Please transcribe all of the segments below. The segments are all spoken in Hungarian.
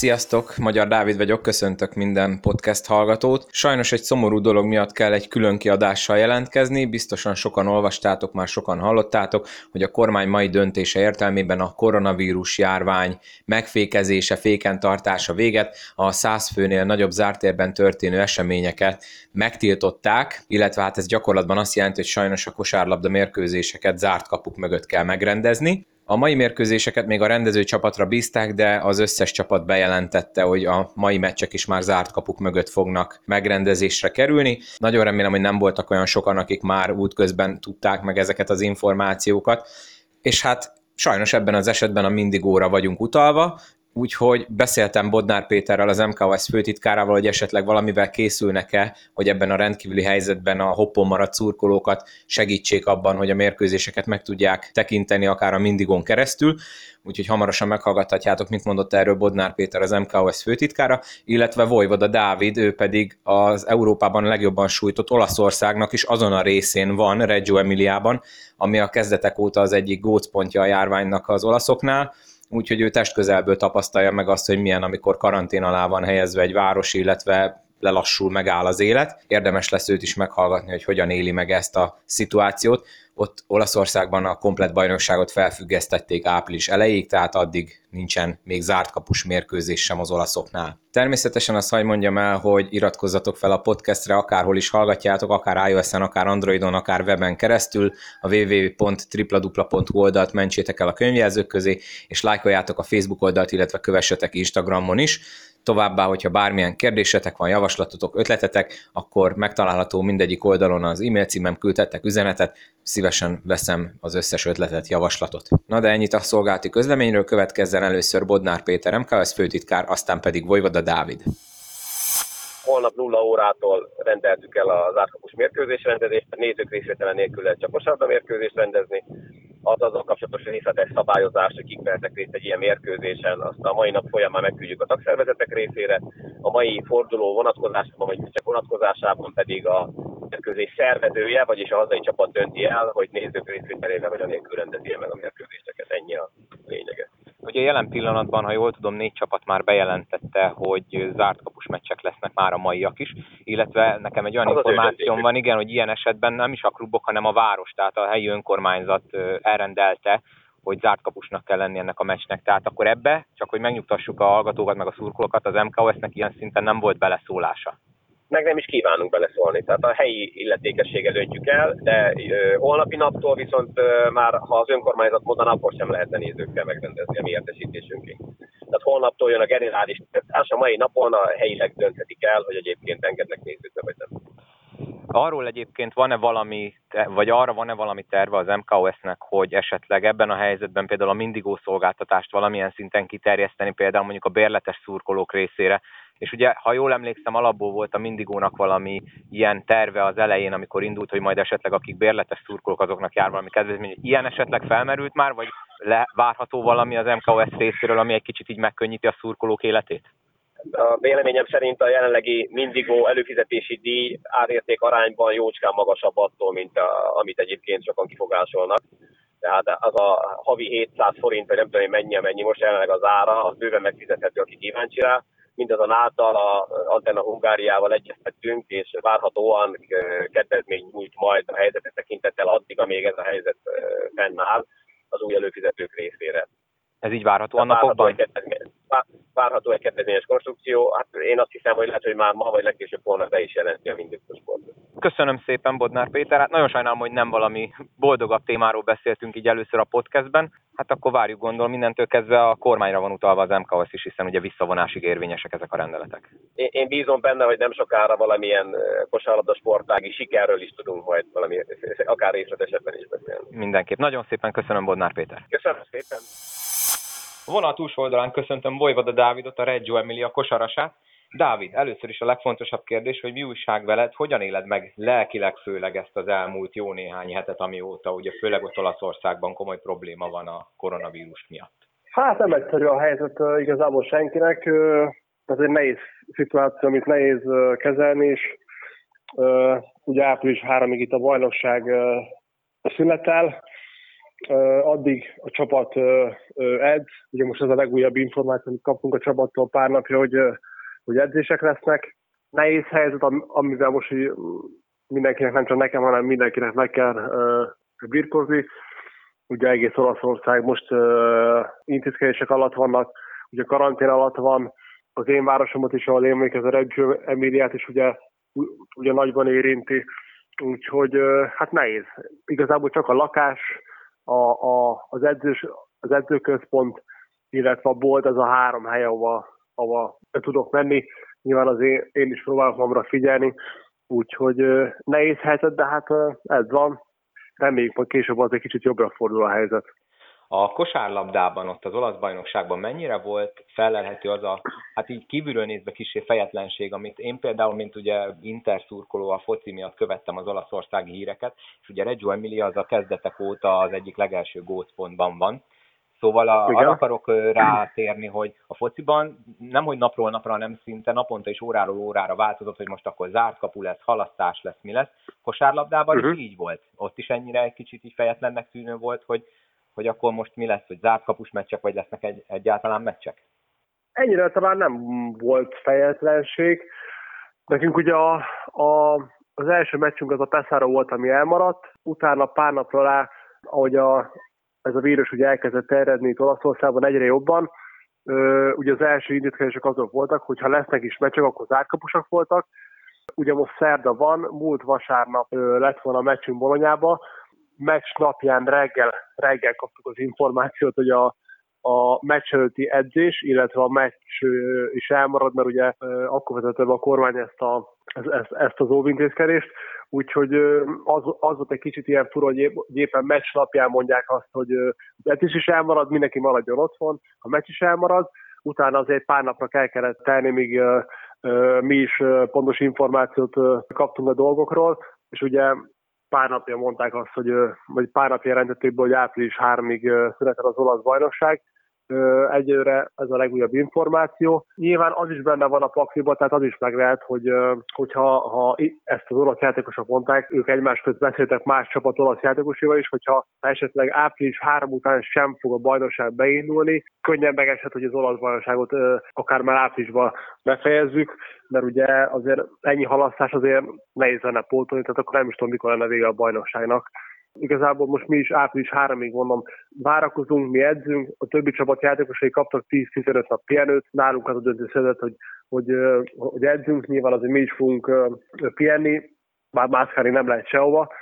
Sziasztok, Magyar Dávid vagyok, köszöntök minden podcast hallgatót. Sajnos egy szomorú dolog miatt kell egy külön kiadással jelentkezni, biztosan sokan olvastátok, már sokan hallottátok, hogy a kormány mai döntése értelmében a koronavírus járvány megfékezése, féken tartása véget, a 100 főnél nagyobb zártérben történő eseményeket megtiltották, illetve hát ez gyakorlatban azt jelenti, hogy sajnos a kosárlabda mérkőzéseket zárt kapuk mögött kell megrendezni. A mai mérkőzéseket még a rendező csapatra bízták, de az összes csapat bejelentette, hogy a mai meccsek is már zárt kapuk mögött fognak megrendezésre kerülni. Nagyon remélem, hogy nem voltak olyan sokan, akik már útközben tudták meg ezeket az információkat. És hát sajnos ebben az esetben a mindigóra vagyunk utalva, Úgyhogy beszéltem Bodnár Péterrel, az MKOS főtitkárával, hogy esetleg valamivel készülnek-e, hogy ebben a rendkívüli helyzetben a hoppon maradt szurkolókat segítsék abban, hogy a mérkőzéseket meg tudják tekinteni akár a Mindigon keresztül. Úgyhogy hamarosan meghallgathatjátok, mit mondott erről Bodnár Péter, az MKOS főtitkára, illetve Vojvoda Dávid, ő pedig az Európában legjobban sújtott Olaszországnak is azon a részén van, Reggio Emiliában, ami a kezdetek óta az egyik gócpontja a járványnak az olaszoknál úgyhogy ő testközelből tapasztalja meg azt, hogy milyen, amikor karantén alá van helyezve egy város, illetve lelassul, megáll az élet. Érdemes lesz őt is meghallgatni, hogy hogyan éli meg ezt a szituációt. Ott Olaszországban a komplet bajnokságot felfüggesztették április elejéig, tehát addig nincsen még zárt kapus mérkőzés sem az olaszoknál. Természetesen azt hagy mondjam el, hogy iratkozzatok fel a podcastre, akárhol is hallgatjátok, akár iOS-en, akár Androidon, akár weben keresztül, a www.tripladupla.hu oldalt mentsétek el a könyvjelzők közé, és lájkoljátok a Facebook oldalt, illetve kövessetek Instagramon is. Továbbá, hogyha bármilyen kérdésetek van, javaslatotok, ötletetek, akkor megtalálható mindegyik oldalon az e-mail címem, küldhettek üzenetet, szívesen veszem az összes ötletet, javaslatot. Na de ennyit a szolgálati közleményről, következzen először Bodnár Péter MKS főtitkár, aztán pedig Vojvoda Dávid. Holnap nulla órától rendeltük el az átkapus mérkőzés rendezést, nézők részvétele nélkül lehet csak kosárba mérkőzést rendezni, az azzal kapcsolatos részletes szabályozás, hogy kik vehetnek részt egy ilyen mérkőzésen, azt a mai nap folyamán megküldjük a tagszervezetek részére. A mai forduló vonatkozásában, vagy csak vonatkozásában pedig a mérkőzés szervezője, vagyis a hazai csapat dönti el, hogy nézők részvételével vagy a nélkül rendezi meg a mérkőzéseket. Ennyi a lényege. Ugye jelen pillanatban, ha jól tudom, négy csapat már bejelentette, hogy zárt kapus meccsek lesznek már a maiak is, illetve nekem egy olyan az információm van, igen, hogy ilyen esetben nem is a klubok, hanem a város, tehát a helyi önkormányzat elrendelte, hogy zárt kapusnak kell lenni ennek a meccsnek. Tehát akkor ebbe, csak hogy megnyugtassuk a hallgatókat, meg a szurkolókat, az MKOS-nek ilyen szinten nem volt beleszólása meg nem is kívánunk beleszólni. Tehát a helyi illetékességet döntjük el, de ö, holnapi naptól viszont ö, már, ha az önkormányzat mondaná, akkor sem lehetne nézőkkel megrendezni a mi értesítésünkig. Tehát holnaptól jön a generális a mai napon a helyileg dönthetik el, hogy egyébként engednek nézőkbe, vagy nem. Arról egyébként van-e valami, vagy arra van-e valami terve az MKOS-nek, hogy esetleg ebben a helyzetben például a mindigó szolgáltatást valamilyen szinten kiterjeszteni, például mondjuk a bérletes szurkolók részére, és ugye, ha jól emlékszem, alapból volt a Mindigónak valami ilyen terve az elején, amikor indult, hogy majd esetleg akik bérletes szurkolók, azoknak jár valami kedvezmény. Ilyen esetleg felmerült már, vagy le, várható valami az MKOS részéről, ami egy kicsit így megkönnyíti a szurkolók életét? A véleményem szerint a jelenlegi Mindigó előfizetési díj árérték arányban jócskán magasabb attól, mint a, amit egyébként sokan kifogásolnak. Tehát az a havi 700 forint, vagy nem tudom, mennyi, mennyi most jelenleg az ára, az bőven megfizethető, aki kíváncsi rá mindazonáltal a Antenna Hungáriával egyeztettünk, és várhatóan kedvezmény nyújt majd a helyzetet tekintettel addig, amíg ez a helyzet fennáll az új előfizetők részére. Ez így várható a napokban? Várható egy kedvezményes konstrukció. Hát én azt hiszem, hogy lehet, hogy már ma vagy legkésőbb volna be is jelenti a mindig sportot. Köszönöm szépen, Bodnár Péter. Hát nagyon sajnálom, hogy nem valami boldogabb témáról beszéltünk így először a podcastben. Hát akkor várjuk, gondolom, mindentől kezdve a kormányra van utalva az MKOS is, hiszen ugye visszavonásig érvényesek ezek a rendeletek. Én, én bízom benne, hogy nem sokára valamilyen kosárlabda sportági sikerről is tudunk majd valami, akár részletesebben is beszélni. Mindenképp. Nagyon szépen köszönöm, Bodnár Péter. Köszönöm szépen. A vonal köszöntöm Vojvoda Dávidot, a Reggio Emilia kosarasát. Dávid, először is a legfontosabb kérdés, hogy mi újság veled, hogyan éled meg lelkileg főleg ezt az elmúlt jó néhány hetet, amióta ugye főleg ott Olaszországban komoly probléma van a koronavírus miatt? Hát nem egyszerű a helyzet igazából senkinek. Ez egy nehéz szituáció, amit nehéz kezelni, és ugye április 3-ig itt a bajnokság szünetel, addig a csapat edz, ugye most ez a legújabb információ, amit kapunk a csapattól pár napja, hogy, hogy edzések lesznek. Nehéz helyzet, amivel most mindenkinek, nem csak nekem, hanem mindenkinek meg kell birkozni. Ugye egész Olaszország most intézkedések alatt vannak, ugye karantén alatt van, az én városomat is, ahol én még ez a Reggio Emiliát is ugye, ugye nagyban érinti, úgyhogy hát nehéz. Igazából csak a lakás, a, a, az, edzős, az edzőközpont, illetve a bolt, az a három hely, ahova, ahova tudok menni. Nyilván az én, én is próbálok magamra figyelni, úgyhogy nehéz helyzet, de hát ez van. Reméljük, hogy később az egy kicsit jobbra fordul a helyzet. A kosárlabdában, ott az olasz bajnokságban mennyire volt felelhető az a, hát így kívülről nézve kisé fejetlenség, amit én például, mint ugye interszurkoló a foci miatt követtem az olaszországi híreket, és ugye Reggio Emilia az a kezdetek óta az egyik legelső gócpontban van, Szóval a, arra akarok rátérni, hogy a fociban nem, hogy napról napra, hanem szinte naponta és óráról órára változott, hogy most akkor zárt kapu lesz, halasztás lesz, mi lesz. Kosárlabdában uh-huh. is így volt. Ott is ennyire egy kicsit így fejetlennek tűnő volt, hogy hogy akkor most mi lesz, hogy zárt kapus meccsek, vagy lesznek egy, egyáltalán meccsek? Ennyire talán nem volt fejetlenség. Nekünk ugye a, a, az első meccsünk az a Pesaro volt, ami elmaradt, utána pár napra rá, ahogy a, ez a vírus ugye elkezdett terjedni itt Olaszországban egyre jobban, ö, ugye az első indítkázások azok voltak, hogy ha lesznek is meccsek, akkor zárkapusak voltak. Ugye most szerda van, múlt vasárnap ö, lett volna a meccsünk Bolonyába, meccs napján reggel, reggel kaptuk az információt, hogy a, a meccs előtti edzés, illetve a meccs is elmarad, mert ugye akkor vezette be a kormány ezt, a, ezt, ezt az óvintézkedést, úgyhogy az, az volt egy kicsit ilyen fura, hogy éppen meccs napján mondják azt, hogy az edzés is elmarad, mindenki maradjon otthon, a meccs is elmarad, utána azért pár napra kell kellett tenni, míg mi is pontos információt kaptunk a dolgokról, és ugye pár napja mondták azt, hogy, vagy pár napja jelentették be, hogy április 3-ig született az olasz bajnokság, Egyőre ez a legújabb információ. Nyilván az is benne van a pakliban, tehát az is meg lehet, hogy hogyha ha ezt az olasz játékosok mondták, ők egymás között beszéltek más csapat olasz játékosaival is, hogyha esetleg április 3 után sem fog a bajnokság beindulni, könnyen megeshet, hogy az olasz bajnokságot akár már áprilisban befejezzük, mert ugye azért ennyi halasztás azért nehéz lenne pótolni, tehát akkor nem is tudom, mikor lenne vége a bajnokságnak. Igazából most mi is április 3-ig mondom, várakozunk, mi edzünk, a többi csapat játékosai kaptak 10-15 nap pihenőt, nálunk az a szedett, hogy, hogy, hogy edzünk, nyilván azért mi is fogunk pihenni, bár mászkálni nem lehet sehova,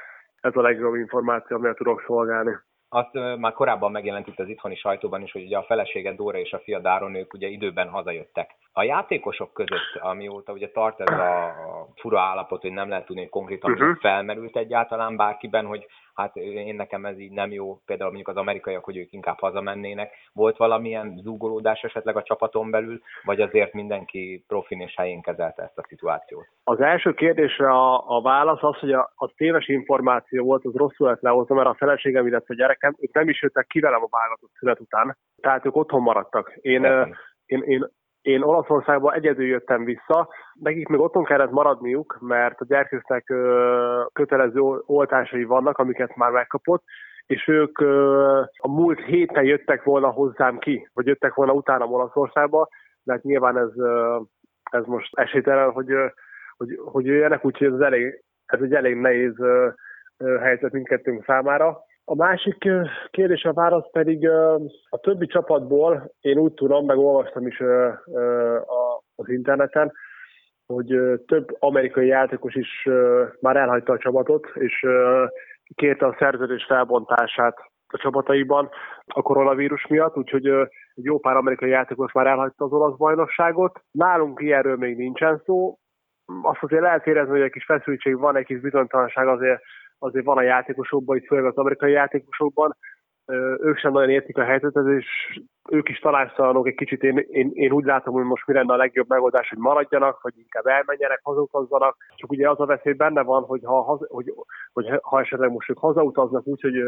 ez a legjobb információ, amivel tudok szolgálni. Azt már korábban megjelent itt az itthoni sajtóban is, hogy ugye a felesége Dóra és a fia Dáron ők ugye időben hazajöttek. A játékosok között, amióta ugye tart ez a fura állapot, hogy nem lehet tudni, hogy konkrétan uh-huh. felmerült egyáltalán bárkiben, hogy hát én nekem ez így nem jó, például mondjuk az amerikaiak, hogy ők inkább hazamennének. Volt valamilyen zúgolódás esetleg a csapaton belül, vagy azért mindenki profin és helyén kezelte ezt a szituációt? Az első kérdésre a, a válasz az, hogy a, a téves információ volt, az rosszul lett lehozva, mert a feleségem, illetve a gyerekem, ők nem is jöttek ki velem a válogatott szület után, tehát ők otthon maradtak. Én, én, én én Olaszországba egyedül jöttem vissza, nekik még otthon kellett maradniuk, mert a gyerkőznek kötelező oltásai vannak, amiket már megkapott, és ők a múlt héten jöttek volna hozzám ki, vagy jöttek volna utána Olaszországba, de hát nyilván ez, ez most esélytelen, hogy, hogy, hogy jöjjenek, úgyhogy ez, elég, ez egy elég nehéz helyzet mindkettőnk számára. A másik kérdés, a válasz pedig a többi csapatból, én úgy tudom, meg olvastam is az interneten, hogy több amerikai játékos is már elhagyta a csapatot, és kérte a szerződés felbontását a csapataiban a koronavírus miatt, úgyhogy egy jó pár amerikai játékos már elhagyta az olasz bajnokságot. Nálunk ilyenről még nincsen szó. Azt azért lehet érezni, hogy egy kis feszültség van, egy kis bizonytalanság azért azért van a játékosokban, itt főleg az amerikai játékosokban, ők sem nagyon értik a helyzetet, és ők is tanácstalanok egy kicsit. Én, én, én, úgy látom, hogy most mi lenne a legjobb megoldás, hogy maradjanak, vagy inkább elmenjenek, hazautazzanak. Csak ugye az a veszély benne van, hogy ha, hogy, hogy ha esetleg most ők hazautaznak úgy, hogy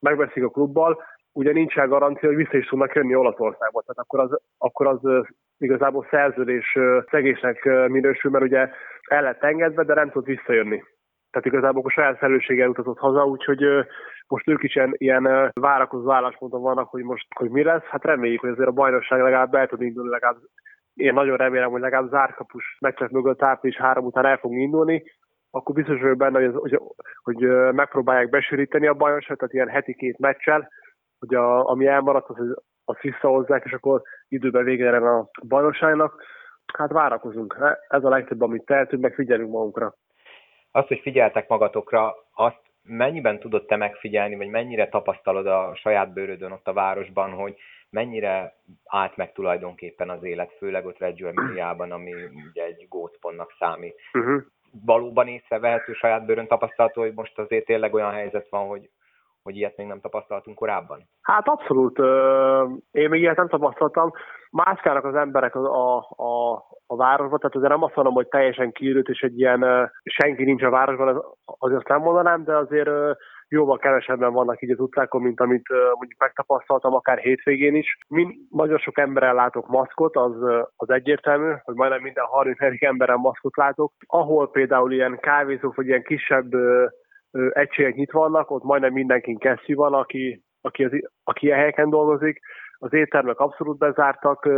megveszik a klubbal, ugye nincsen garancia, hogy vissza is tudnak jönni Olaszországba. Tehát akkor az, akkor az igazából szerződés szegésnek minősül, mert ugye el lett engedve, de nem tud visszajönni tehát igazából a saját felelősséggel utazott haza, úgyhogy most ők is ilyen, ilyen várakozó állásponton vannak, hogy most hogy mi lesz. Hát reméljük, hogy azért a bajnokság legalább el tud indulni, legalább én nagyon remélem, hogy legalább zárkapus meccsek mögött április három után el fog indulni, akkor biztos vagyok benne, hogy, hogy, hogy megpróbálják besűríteni a bajnokságot, tehát ilyen heti két meccsel, hogy a, ami elmaradt, az, azt visszahozzák, és akkor időben végre a bajnokságnak. Hát várakozunk. Ez a legtöbb, amit tehetünk, meg figyelünk magunkra. Azt, hogy figyeltek magatokra, azt mennyiben tudod te megfigyelni, vagy mennyire tapasztalod a saját bőrödön ott a városban, hogy mennyire állt meg tulajdonképpen az élet, főleg ott Reggio Emiliában, ami ugye egy gócpontnak számít. Uh-huh. Valóban észrevehető saját bőrön tapasztalható, hogy most azért tényleg olyan helyzet van, hogy hogy ilyet még nem tapasztaltunk korábban? Hát abszolút. Én még ilyet nem tapasztaltam. Mászkálnak az emberek a, a, a, a városban, tehát azért nem azt mondom, hogy teljesen kiürült, és egy ilyen senki nincs a városban, az, azért azt nem mondanám, de azért jóval kevesebben vannak így az utcákon, mint amit mondjuk megtapasztaltam akár hétvégén is. Mind, nagyon sok emberrel látok maszkot, az, az egyértelmű, hogy majdnem minden 30 emberen maszkot látok. Ahol például ilyen kávézók, vagy ilyen kisebb egységek nyitva vannak, ott majdnem mindenkin kesztyű van, aki, aki, az, aki ilyen helyeken dolgozik. Az éttermek abszolút bezártak,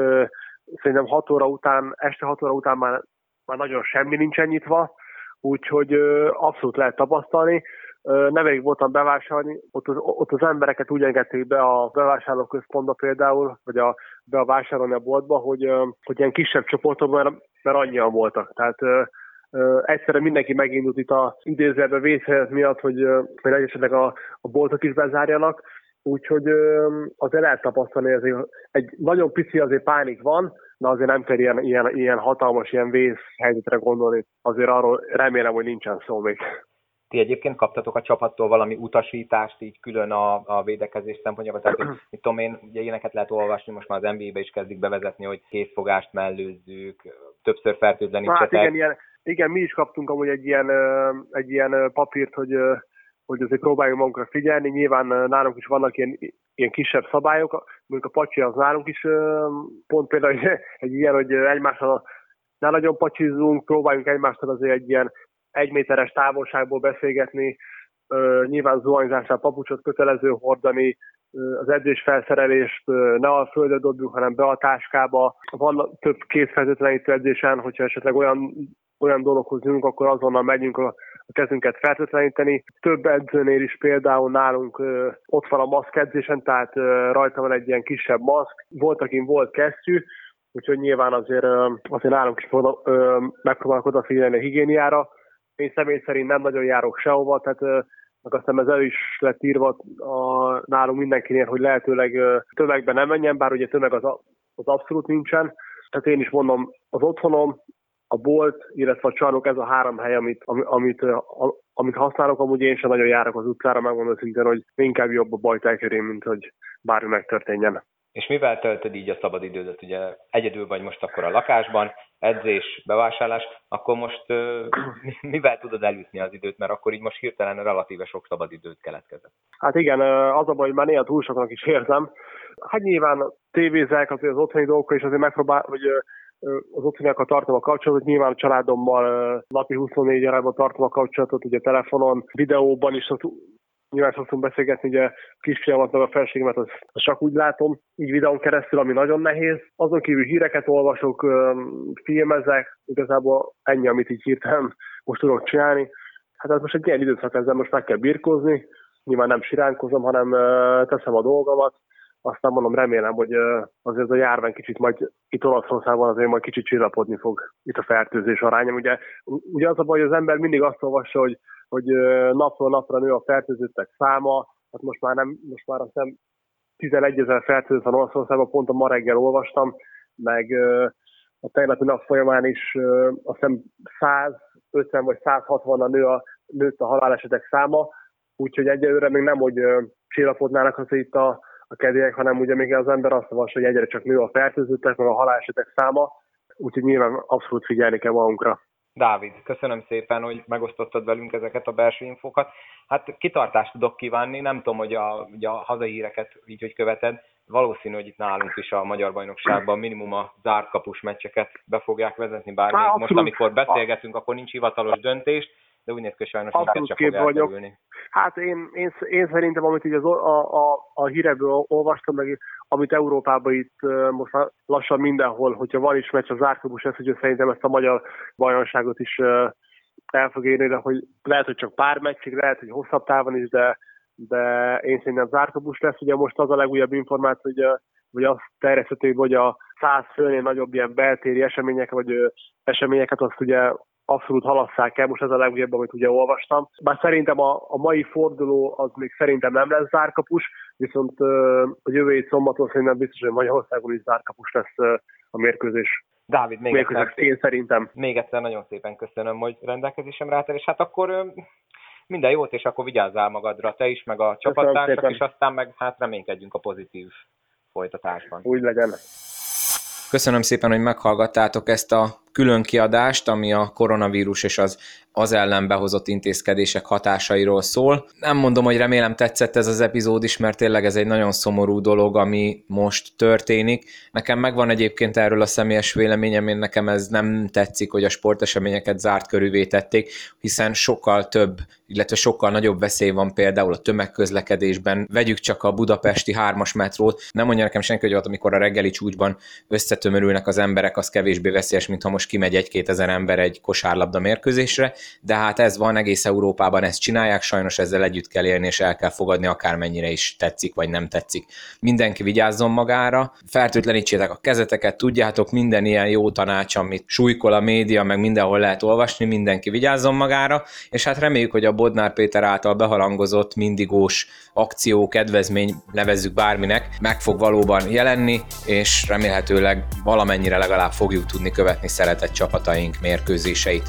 szerintem 6 óra után, este 6 óra után már, már nagyon semmi nincsen nyitva, úgyhogy abszolút lehet tapasztalni. Nemrég voltam bevásárolni, ott az, ott az embereket úgy engedték be a bevásárlóközpontba például, vagy a, be a vásárolni a boltba, hogy, hogy ilyen kisebb csoportokban, mert, mert annyian voltak. Tehát egyszerre mindenki megindult itt a idézőjelben vészhelyzet miatt, hogy, hogy esetleg a, a boltok is bezárjanak, úgyhogy azért lehet tapasztalni, azért egy nagyon pici azért pánik van, de azért nem kell ilyen, ilyen, ilyen hatalmas, ilyen vészhelyzetre gondolni. Azért arról remélem, hogy nincsen szó még. Ti egyébként kaptatok a csapattól valami utasítást így külön a, a védekezés szempontjából? Tehát, hogy, mit tudom én, ugye ilyeneket lehet olvasni, most már az NBA-be is kezdik bevezetni, hogy készfogást mellőzzük, többször fertőtlenítsetek. Hát igen, ilyen, igen, mi is kaptunk amúgy egy ilyen, egy ilyen papírt, hogy, hogy azért próbáljunk magunkra figyelni. Nyilván nálunk is vannak ilyen, ilyen kisebb szabályok, mondjuk a pacsi az nálunk is pont például egy, egy ilyen, hogy egymással ne nagyon pacsizunk, próbáljunk egymással azért egy ilyen egy méteres távolságból beszélgetni, nyilván zuhanyzásnál papucsot kötelező hordani, az edzés felszerelést ne a földre dobjuk, hanem be a táskába. Van több készfeltétlenítő edzésen, hogyha esetleg olyan olyan dologhoz jönünk, akkor azonnal megyünk a, a kezünket fertőtleníteni. Több edzőnél is például nálunk ö, ott van a maszk edzésen, tehát ö, rajta van egy ilyen kisebb maszk. Volt, akin volt kesztyű, úgyhogy nyilván azért, ö, azért nálunk is oda, ö, megpróbálok odafigyelni a higiéniára. Én személy szerint nem nagyon járok sehova, tehát ö, meg aztán ez el is lett írva a, nálunk mindenkinél, hogy lehetőleg tömegben nem menjen, bár ugye tömeg az, az abszolút nincsen. Tehát én is mondom, az otthonom, a bolt, illetve a csarnok, ez a három hely, amit, amit, amit használok, amúgy én sem nagyon járok az utcára, megmondom szintén, hogy inkább jobb a bajt elkerülni, mint hogy bármi megtörténjen. És mivel töltöd így a szabadidődet? Ugye egyedül vagy most akkor a lakásban, edzés, bevásárlás, akkor most uh, mivel tudod elütni az időt, mert akkor így most hirtelen relatíve sok szabadidőt keletkezett? Hát igen, az a baj, hogy már néha túl soknak is érzem. Hát nyilván tévézek, azért az otthoni dolgokkal is azért megpróbál, hogy az otthoniakkal tartom a kapcsolatot, nyilván a családommal napi 24 órában tartom a kapcsolatot, ugye telefonon, videóban is nyilván szoktunk beszélgetni, ugye a kisfiamat meg a felségemet, azt, azt csak úgy látom, így videón keresztül, ami nagyon nehéz. Azon kívül híreket olvasok, filmezek, igazából ennyi, amit így hirtelen most tudok csinálni. Hát ez most egy ilyen időszak, ezzel most meg kell birkózni, nyilván nem siránkozom, hanem teszem a dolgomat, aztán mondom, remélem, hogy azért a járvány kicsit majd itt Olaszországban azért majd kicsit csillapodni fog itt a fertőzés aránya. Ugye, ugye az a baj, hogy az ember mindig azt olvassa, hogy, hogy napról napra nő a fertőzöttek száma, hát most már nem, most már azt hiszem 11 ezer fertőzött van Olaszországban, pont a ma reggel olvastam, meg a tegnapi nap folyamán is azt hiszem 150 vagy 160-a nő a, nőtt a halálesetek száma, úgyhogy egyelőre még nem, hogy csillapodnának az itt a, a kedélyek, hanem ugye még az ember azt olvas, hogy egyre csak nő a fertőzöttek, meg a halálesetek száma, úgyhogy nyilván abszolút figyelni kell magunkra. Dávid, köszönöm szépen, hogy megosztottad velünk ezeket a belső infókat. Hát kitartást tudok kívánni, nem tudom, hogy a, ugye a hazai híreket így, hogy követed, valószínű, hogy itt nálunk is a Magyar Bajnokságban minimum a zárt kapus meccseket be fogják vezetni, bár most, amikor beszélgetünk, akkor nincs hivatalos döntés, de úgy néz ki, sajnos sem fog elkerülni. Hát én, én, én szerintem, amit így az, a, a, a hírekből olvastam, meg amit Európában itt most lassan mindenhol, hogyha van is meccs az árkabus, ez, hogy szerintem ezt a magyar bajnokságot is el fog érni, de hogy lehet, hogy csak pár meccsig, lehet, hogy hosszabb távon is, de, de én szerintem zárkabus lesz. Ugye most az a legújabb információ, hogy, hogy azt terjesztették, hogy a 100 főnél nagyobb ilyen beltéri események, vagy eseményeket azt ugye abszolút halasszák el, most ez a legújabb, amit ugye olvastam. Bár szerintem a, a mai forduló az még szerintem nem lesz zárkapus, viszont a jövő hét szombaton szerintem biztos, hogy Magyarországon is zárkapus lesz a mérkőzés. Dávid, még egyszer, én szerintem. Még egyszer nagyon szépen köszönöm, hogy rendelkezésemre álltál, és hát akkor minden jót, és akkor vigyázzál magadra, te is, meg a csapattársak, és aztán meg hát reménykedjünk a pozitív folytatásban. Úgy legyen. Köszönöm szépen, hogy meghallgattátok ezt a külön kiadást, ami a koronavírus és az az ellen behozott intézkedések hatásairól szól. Nem mondom, hogy remélem tetszett ez az epizód is, mert tényleg ez egy nagyon szomorú dolog, ami most történik. Nekem megvan egyébként erről a személyes véleményem, én nekem ez nem tetszik, hogy a sporteseményeket zárt körülvé tették, hiszen sokkal több, illetve sokkal nagyobb veszély van például a tömegközlekedésben. Vegyük csak a budapesti hármas metrót. Nem mondja nekem senki, hogy ott, amikor a reggeli csúcsban összetömörülnek az emberek, az kevésbé veszélyes, mint ha most kimegy egy-két ezer ember egy kosárlabda mérkőzésre de hát ez van, egész Európában ezt csinálják, sajnos ezzel együtt kell élni, és el kell fogadni, akármennyire is tetszik, vagy nem tetszik. Mindenki vigyázzon magára, fertőtlenítsétek a kezeteket, tudjátok, minden ilyen jó tanács, amit súlykol a média, meg mindenhol lehet olvasni, mindenki vigyázzon magára, és hát reméljük, hogy a Bodnár Péter által behalangozott mindigós akció, kedvezmény, nevezzük bárminek, meg fog valóban jelenni, és remélhetőleg valamennyire legalább fogjuk tudni követni szeretett csapataink mérkőzéseit.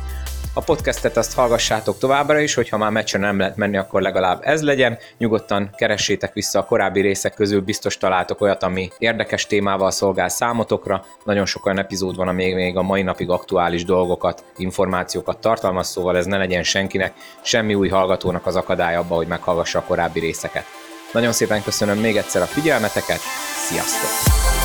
A podcastet azt hallgassátok továbbra is, hogyha már meccsen nem lehet menni, akkor legalább ez legyen. Nyugodtan keressétek vissza a korábbi részek közül, biztos találtok olyat, ami érdekes témával szolgál számotokra. Nagyon sok olyan epizód van, ami még a mai napig aktuális dolgokat, információkat tartalmaz, szóval ez ne legyen senkinek, semmi új hallgatónak az akadály abba, hogy meghallgassa a korábbi részeket. Nagyon szépen köszönöm még egyszer a figyelmeteket, sziasztok!